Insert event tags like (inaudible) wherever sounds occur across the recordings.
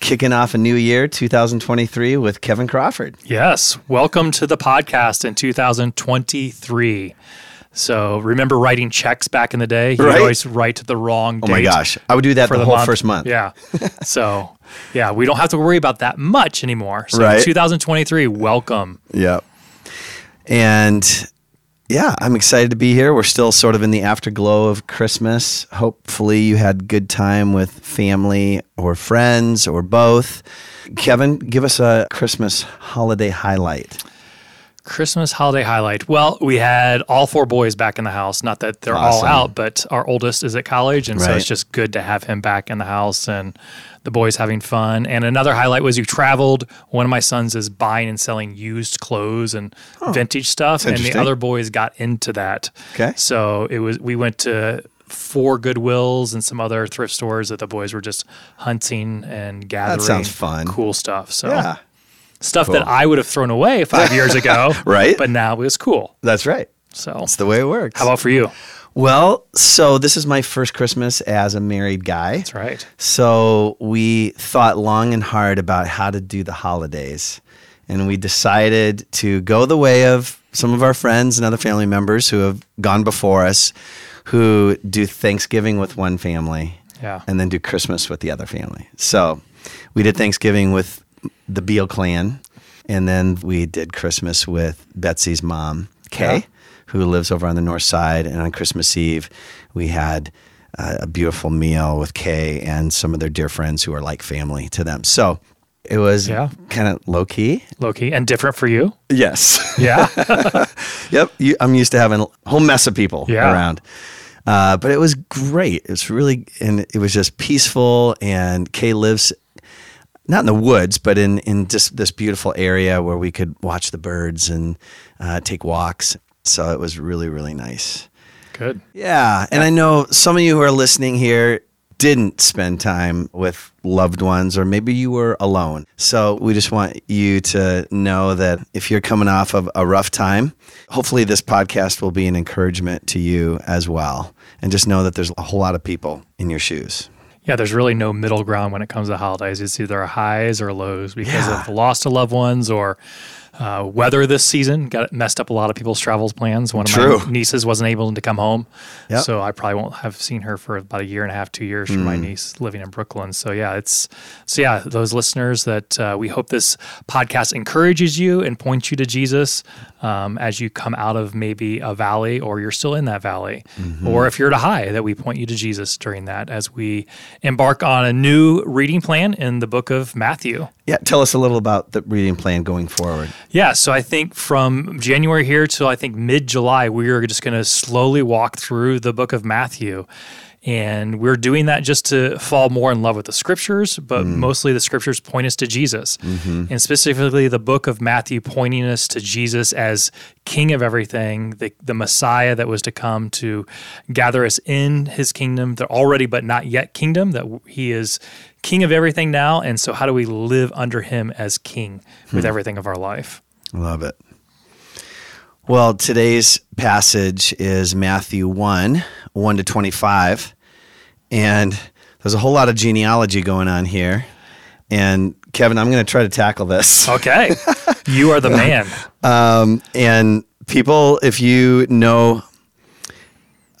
kicking off a new year, 2023, with Kevin Crawford. Yes. Welcome to the podcast in 2023. So remember writing checks back in the day? You Right. always write the wrong Oh my gosh, I would do that for the, the whole month. first month. Yeah. (laughs) so, yeah, we don't have to worry about that much anymore. So, Right. 2023, welcome. Yep. And yeah, I'm excited to be here. We're still sort of in the afterglow of Christmas. Hopefully, you had good time with family or friends or both. Kevin, give us a Christmas holiday highlight. Christmas holiday highlight. Well, we had all four boys back in the house. Not that they're Awesome. all out, but our oldest is at college. And so it's just good to have him back in the house and the boys having fun. And another highlight was you traveled. One of my sons is buying and selling used clothes and vintage stuff. And the other boys got into that. Okay. So it was, we went to four Goodwills and some other thrift stores that the boys were just hunting and gathering. That sounds fun. Cool stuff. So Yeah, stuff Cool. that I would have thrown away five years ago. (laughs) Right. But now it was cool. that's right. So That's the way it works. how about for you? well, so this is my first Christmas as a married guy. That's right. So we thought long and hard about how to do the holidays. And we decided to go the way of some of our friends and other family members who have gone before us, who do Thanksgiving with one family Yeah. and then do Christmas with the other family. So we did Thanksgiving with the Beal clan, and then we did Christmas with Betsy's mom, Kay, Yeah. who lives over on the north side. And on Christmas Eve, we had uh, a beautiful meal with Kay and some of their dear friends who are like family to them. So it was Yeah. kind of low key. Low key and different for you. Yes. Yeah. (laughs) yep. You, I'm used to having a whole mess of people Yeah. around. Uh, but it was great. It was really, and it was just peaceful. And Kay lives not in the woods, but in, in just this beautiful area where we could watch the birds and uh, take walks. So it was really, really nice. Good. Yeah. And I know some of you who are listening here didn't spend time with loved ones, or maybe you were alone. So we just want you to know that if you're coming off of a rough time, hopefully this podcast will be an encouragement to you as well. And just know that there's a whole lot of people in your shoes. Yeah, there's really no middle ground when it comes to holidays. It's either highs or lows because Yeah. of the loss of loved ones or uh, weather this season got messed up a lot of people's travels plans. One of True. my nieces wasn't able to come home, Yep. so I probably won't have seen her for about a year and a half, two years for Mm. my niece living in Brooklyn. So yeah, it's so yeah, those listeners that uh, we hope this podcast encourages you and points you to Jesus um, as you come out of maybe a valley or you're still in that valley, Mm-hmm. or if you're at a high, that we point you to Jesus during that as we embark on a new reading plan in the book of Matthew. Yeah. Tell us a little about the reading plan going forward. Yeah, so I think from January here till I think mid July, we are just going to slowly walk through the book of Matthew. And we're doing that just to fall more in love with the scriptures, but mm. mostly the scriptures point us to Jesus. Mm-hmm. And specifically, the book of Matthew pointing us to Jesus as King of everything, the, the Messiah that was to come to gather us in his kingdom, the already but not yet kingdom, that he is King of everything now. And so, how do we live under him as King with hmm. everything of our life? Love it. Well, today's passage is Matthew 1 1 to 25. And there's a whole lot of genealogy going on here. And Kevin, I'm going to try to tackle this. Okay. you are the man. (laughs) Um, and people, if you know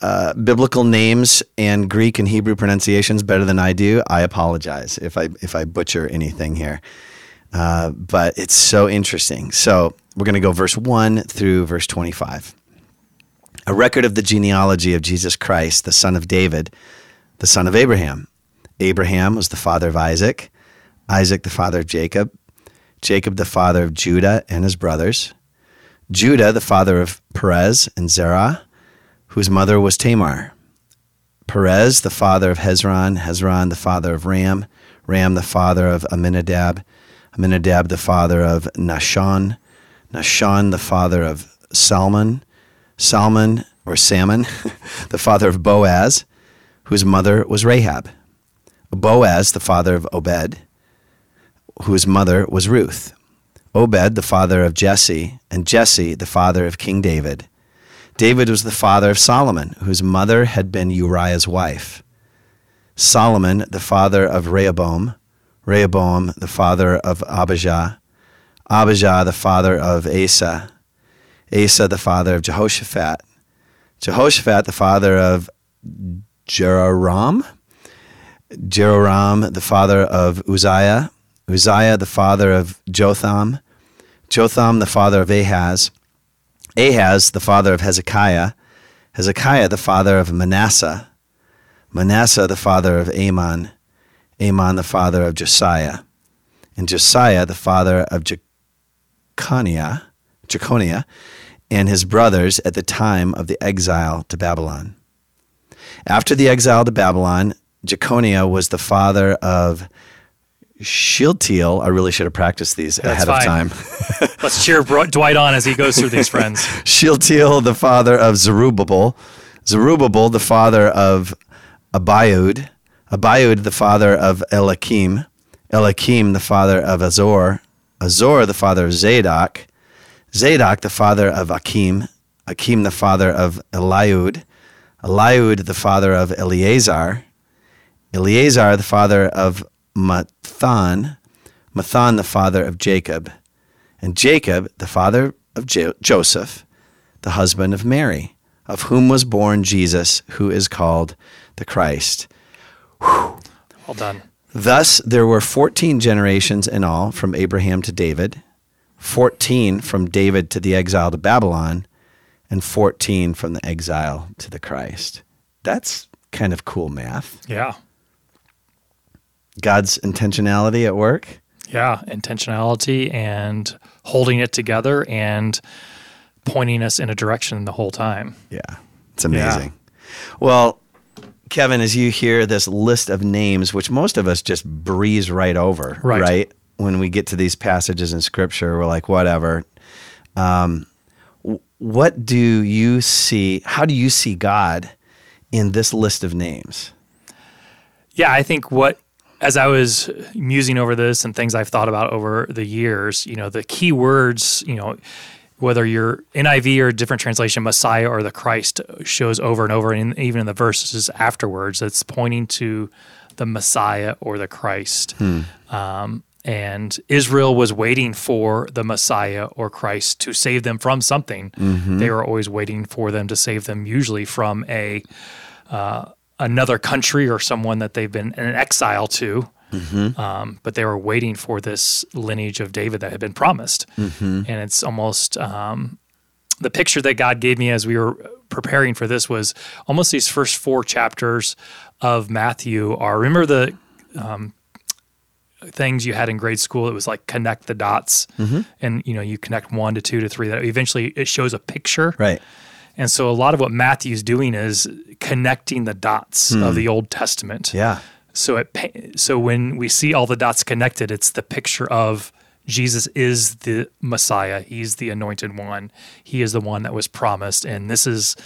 uh, biblical names and Greek and Hebrew pronunciations better than I do, I apologize if I if I butcher anything here. Uh, but it's so interesting. So we're going to go verse one through verse twenty-five. A record of the genealogy of Jesus Christ, the son of David, the son of Abraham. Abraham was the father of Isaac, Isaac the father of Jacob, Jacob the father of Judah and his brothers, Judah the father of Perez and Zerah, whose mother was Tamar, Perez the father of Hezron, Hezron the father of Ram, Ram the father of Amminadab, Amminadab the father of Nahshon, Nahshon the father of Salmon, Salmon or Salmon, (laughs) the father of Boaz, whose mother was Rahab. Boaz, the father of Obed, whose mother was Ruth. Obed, the father of Jesse, and Jesse, the father of King David. David was the father of Solomon, whose mother had been Uriah's wife. Solomon, the father of Rehoboam. Rehoboam, the father of Abijah. Abijah, the father of Asa. Asa, the father of Jehoshaphat. Jehoshaphat, the father of Jeroram. Jeroram, the father of Uzziah. Uzziah, the father of Jotham. Jotham, the father of Ahaz. Ahaz, the father of Hezekiah. Hezekiah, the father of Manasseh. Manasseh, the father of Amon. Amon, the father of Josiah. And Josiah, the father of Jeconiah, Jeconiah, and his brothers at the time of the exile to Babylon. After the exile to Babylon, Jeconiah was the father of Shealtiel. I really should have practiced these That's ahead fine. of time. (laughs) Let's cheer Dwight on as he goes through these friends. (laughs) Shealtiel, the father of Zerubbabel. Zerubbabel, the father of Abiud. Abiud, the father of Elakim. Elakim, the father of Azor. Azor, the father of Zadok. Zadok, the father of Akim. Akim, the father of Eliud. Eliud, the father of Eleazar. Eleazar, the father of Matthan. Matthan, the father of Jacob. And Jacob, the father of jo- Joseph, the husband of Mary, of whom was born Jesus, who is called the Christ. Well done. Thus there were 14 generations in all from Abraham to David, 14 from David to the exile to Babylon, and 14 from the exile to the Christ. That's kind of cool math. Yeah. God's intentionality at work. Yeah. Intentionality and holding it together and pointing us in a direction the whole time. Yeah, it's amazing. Well, Kevin, as you hear this list of names, which most of us just breeze right over, Right. When we get to these passages in Scripture, we're like, whatever. Um, what do you see? How do you see God in this list of names? Yeah, I think what as I was musing over this and things I've thought about over the years, you know, the key words, you know, whether you're NIV or a different translation, Messiah or the Christ shows over and over, and even in the verses afterwards, it's pointing to the Messiah or the Christ. Um, and Israel was waiting for the Messiah or Christ to save them from something. They were always waiting for them to save them, usually from a uh, another country or someone that they've been in exile to. Um, but they were waiting for this lineage of David that had been promised. And it's almost um, the picture that God gave me as we were preparing for this was almost these first four chapters of Matthew are remember the um, things you had in grade school it was like connect the dots and you know you connect one to two to three that eventually it shows a picture Right. and so a lot of what Matthew's doing is connecting the dots of the Old Testament. Yeah. So it so when we see all the dots connected, it's the picture of Jesus is the Messiah. He's the anointed one. He is the one that was promised, and this is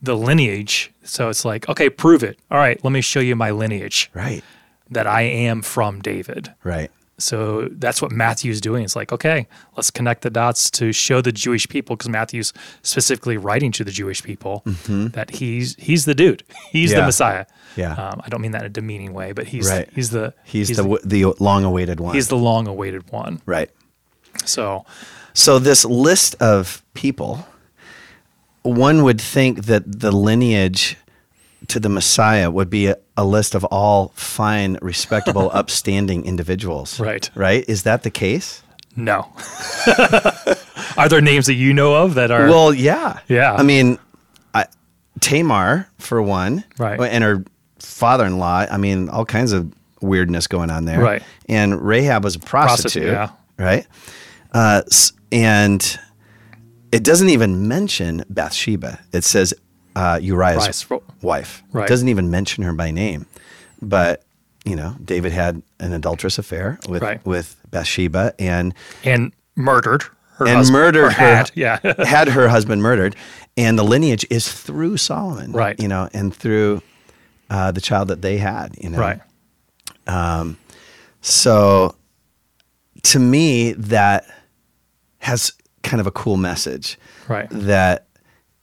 the lineage. So it's like, okay, prove it. All right, let me show you my lineage Right. that I am from David. Right. So that's what Matthew's doing. It's like, okay, let's connect the dots to show the Jewish people, because Matthew's specifically writing to the Jewish people that he's he's the dude, he's the Mm-hmm. Messiah. Yeah. Um, I don't mean that in a demeaning way, but he's Right. he's the He's, the w the long-awaited one. he's the long-awaited one. right. So So this list of people, one would think that the lineage to the Messiah would be a, a list of all fine, respectable, (laughs) upstanding individuals. Right. Right? Is that the case? no, (laughs) are there names that you know of that are Well, yeah. Yeah. I mean, I, Tamar for one, Right. And her father-in-law. I mean, all kinds of weirdness going on there, Right. And Rahab was a prostitute, Prostitute, yeah. right? Uh, and it doesn't even mention Bathsheba. It says uh, Uriah's wife. Right. Doesn't even mention her by name, but. You know, David had an adulterous affair with Right. with Bathsheba, and and murdered her and husband- murdered or her had, yeah. (laughs) had her husband murdered, and the lineage is through Solomon, Right. You know, and through uh, the child that they had, you know, right. Um, So, to me, that has kind of a cool message, Right. That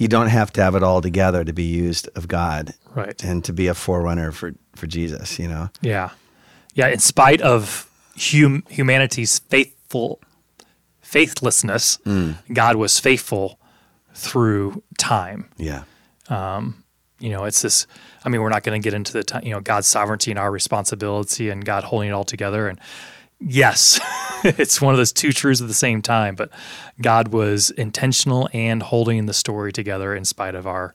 you don't have to have it all together to be used of God, Right. And to be a forerunner for for Jesus, you know. Yeah. Yeah. In spite of hum- humanity's faithful faithlessness, Mm. God was faithful through time. Yeah, Um, You know, it's this. I mean, we're not going to get into the time. You know, God's sovereignty and our responsibility, and God holding it all together. And yes, (laughs) it's one of those two truths at the same time. But God was intentional and holding the story together in spite of our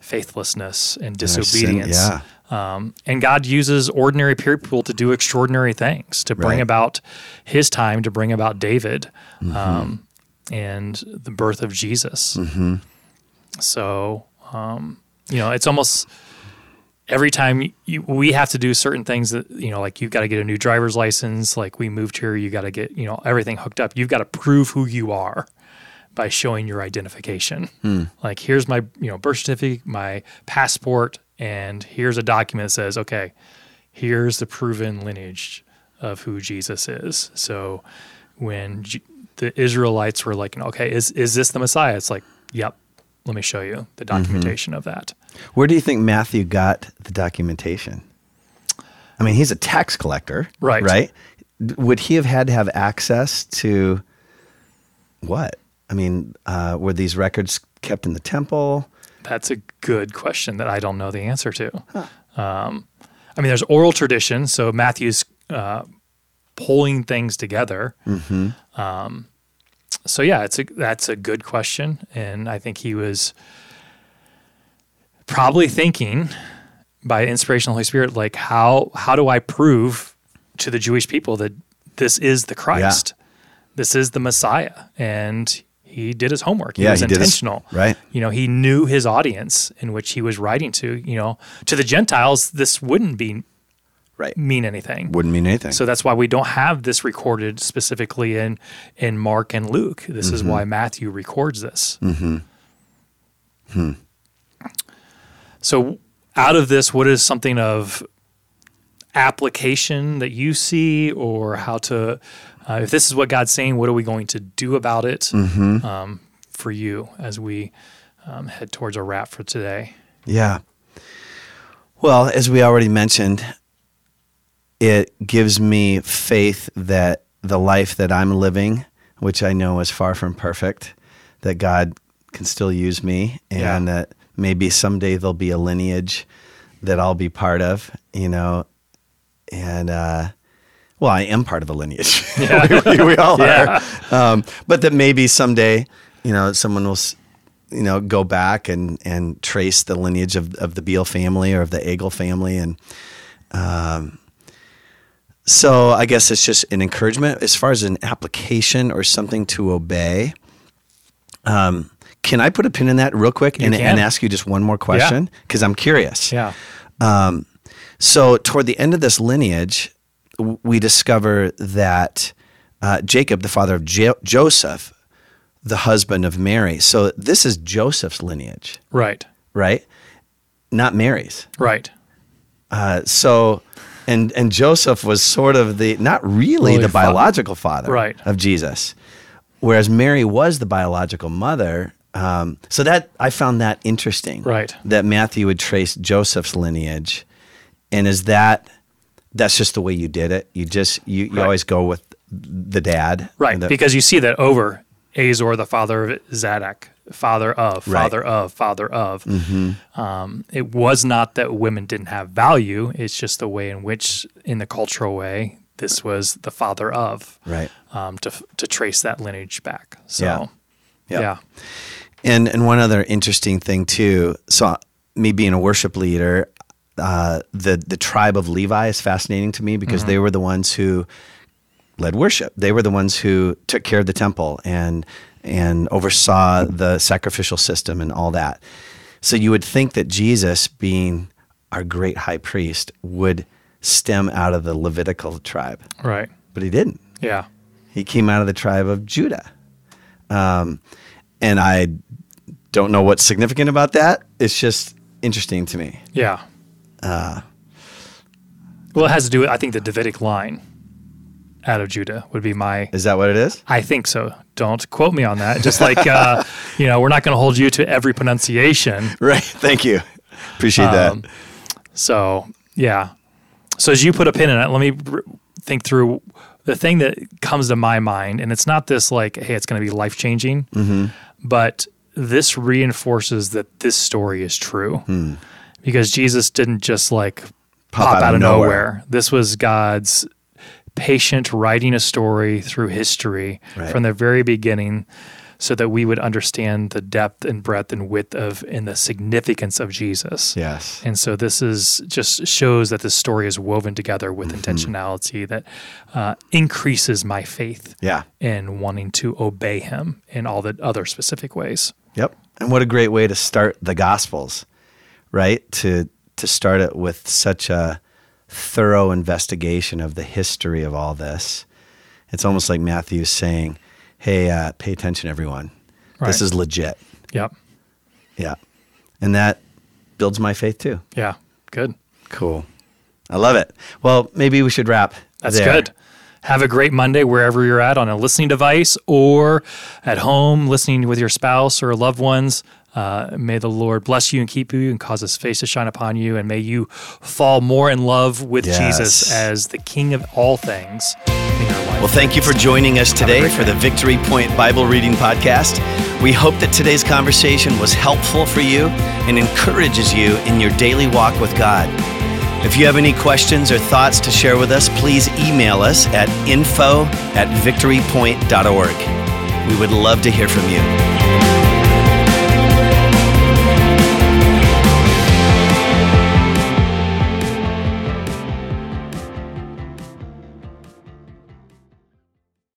faithlessness and disobedience. yeah. Um, and God uses ordinary people to do extraordinary things, to bring Right. about His time, to bring about David, Mm-hmm. um, and the birth of Jesus. Mm-hmm. So, um, you know, it's almost every time you, we have to do certain things that you know, like you've got to get a new driver's license. Like we moved here, you got to get you know everything hooked up. You've got to prove who you are by showing your identification. Hmm. Like here's my you know birth certificate, my passport, and here's a document that says, okay, here's the proven lineage of who Jesus is. So when J- the Israelites were like, okay, is is this the Messiah? It's like, yep. Let me show you the documentation of that. Where do you think Matthew got the documentation? I mean, he's a tax collector, Right. Right? Would he have had to have access to what? I mean, uh, were these records kept in the temple? That's a good question that I don't know the answer to. Um, I mean, there's oral tradition, so Matthew's uh, pulling things together. Um, so yeah, it's a that's a good question, and I think he was probably thinking by inspiration of the Holy Spirit, like how how do I prove to the Jewish people that this is the Christ, this is the Messiah, and he did his homework. He Yeah, was he did his- intentional, right. You know, he knew his audience in which he was writing to. You know, to the Gentiles, this wouldn't be Right. mean anything. Wouldn't mean anything. So that's why we don't have this recorded specifically in in Mark and Luke. This is why Matthew records this. So out of this, what is something of application that you see, or how to, uh, if this is what God's saying, what are we going to do about it um, for you as we um, head towards a wrap for today? Yeah. Well, as we already mentioned, it gives me faith that the life that I'm living, which I know is far from perfect, that God can still use me and Yeah. that maybe someday there'll be a lineage that I'll be part of, you know. And, uh, well, I am part of a lineage. (laughs) we, we- we all Yeah. are. Um, but that maybe someday, you know, someone will, you know, go back and, and trace the lineage of, of the Beale family or of the Egel family. And um, so I guess it's just an encouragement as far as an application or something to obey. Um, can I put a pin in that real quick and, and ask you just one more question? Because I'm curious. Yeah. So, toward the end of this lineage, we discover that uh, Jacob, the father of jo- Joseph, the husband of Mary. So, this is Joseph's lineage, Right. right? Not Mary's. Right. Uh, so, and and Joseph was sort of the not really Really the fa- biological father Right. of Jesus, whereas Mary was the biological mother. Um, so that I found that interesting, Right. That Matthew would trace Joseph's lineage, and is that that's just the way you did it? You just you, you Right. always go with the dad, Right, The- because you see that over Azor, the father of Zadok, father of, Right. father of, father of. Um, it was not that women didn't have value. It's just the way in which, in the cultural way, this was the father of, right. um, to to trace that lineage back. So, Yeah. yeah, Yeah. And and one other interesting thing too. So me being a worship leader, uh, the the tribe of Levi is fascinating to me because they were the ones who led worship. They were the ones who took care of the temple and and oversaw the sacrificial system and all that. So you would think that Jesus, being our great high priest, would stem out of the Levitical tribe, right, but he didn't. yeah, He came out of the tribe of Judah. Um, and I don't know what's significant about that. It's just interesting to me. Yeah. well, it has to do with, I think, the Davidic line out of Judah would be my. Is that what it is? I think so. Don't quote me on that. Just like, uh, (laughs) you know, we're not going to hold you to every pronunciation. Right. Thank you. Appreciate Um, that. So, yeah. So, as you put a pin in it, let me r- think through the thing that comes to my mind. And it's not this like, hey, it's going to be life changing, Mm-hmm. but this reinforces that this story is true because Jesus didn't just like pop, out, of nowhere. This was God's patient writing a story through history Right. from the very beginning so that we would understand the depth and breadth and width of and the significance of Jesus. Yes. And so this is just shows that this story is woven together with intentionality that uh, increases my faith Yeah. in wanting to obey him in all the other specific ways. Yep. And what a great way to start the Gospels, right? To to start it with such a thorough investigation of the history of all this. It's almost like Matthew's saying, "Hey, uh, pay attention, everyone. Right. This is legit." Yep. Yeah, and that builds my faith too. Yeah. Good. Cool. I love it. Well, maybe we should wrap. That's there. good. Have a great Monday wherever you're at on a listening device or at home listening with your spouse or loved ones. Uh, may the Lord bless you and keep you and cause his face to shine upon you. And may you fall more in love with Yes. Jesus as the King of all things in your life. Well, thank you for joining us today for the Victory Point Bible Reading Podcast. We hope that today's conversation was helpful for you and encourages you in your daily walk with God. If you have any questions or thoughts to share with us, please email us at info at victorypoint.org. We would love to hear from you.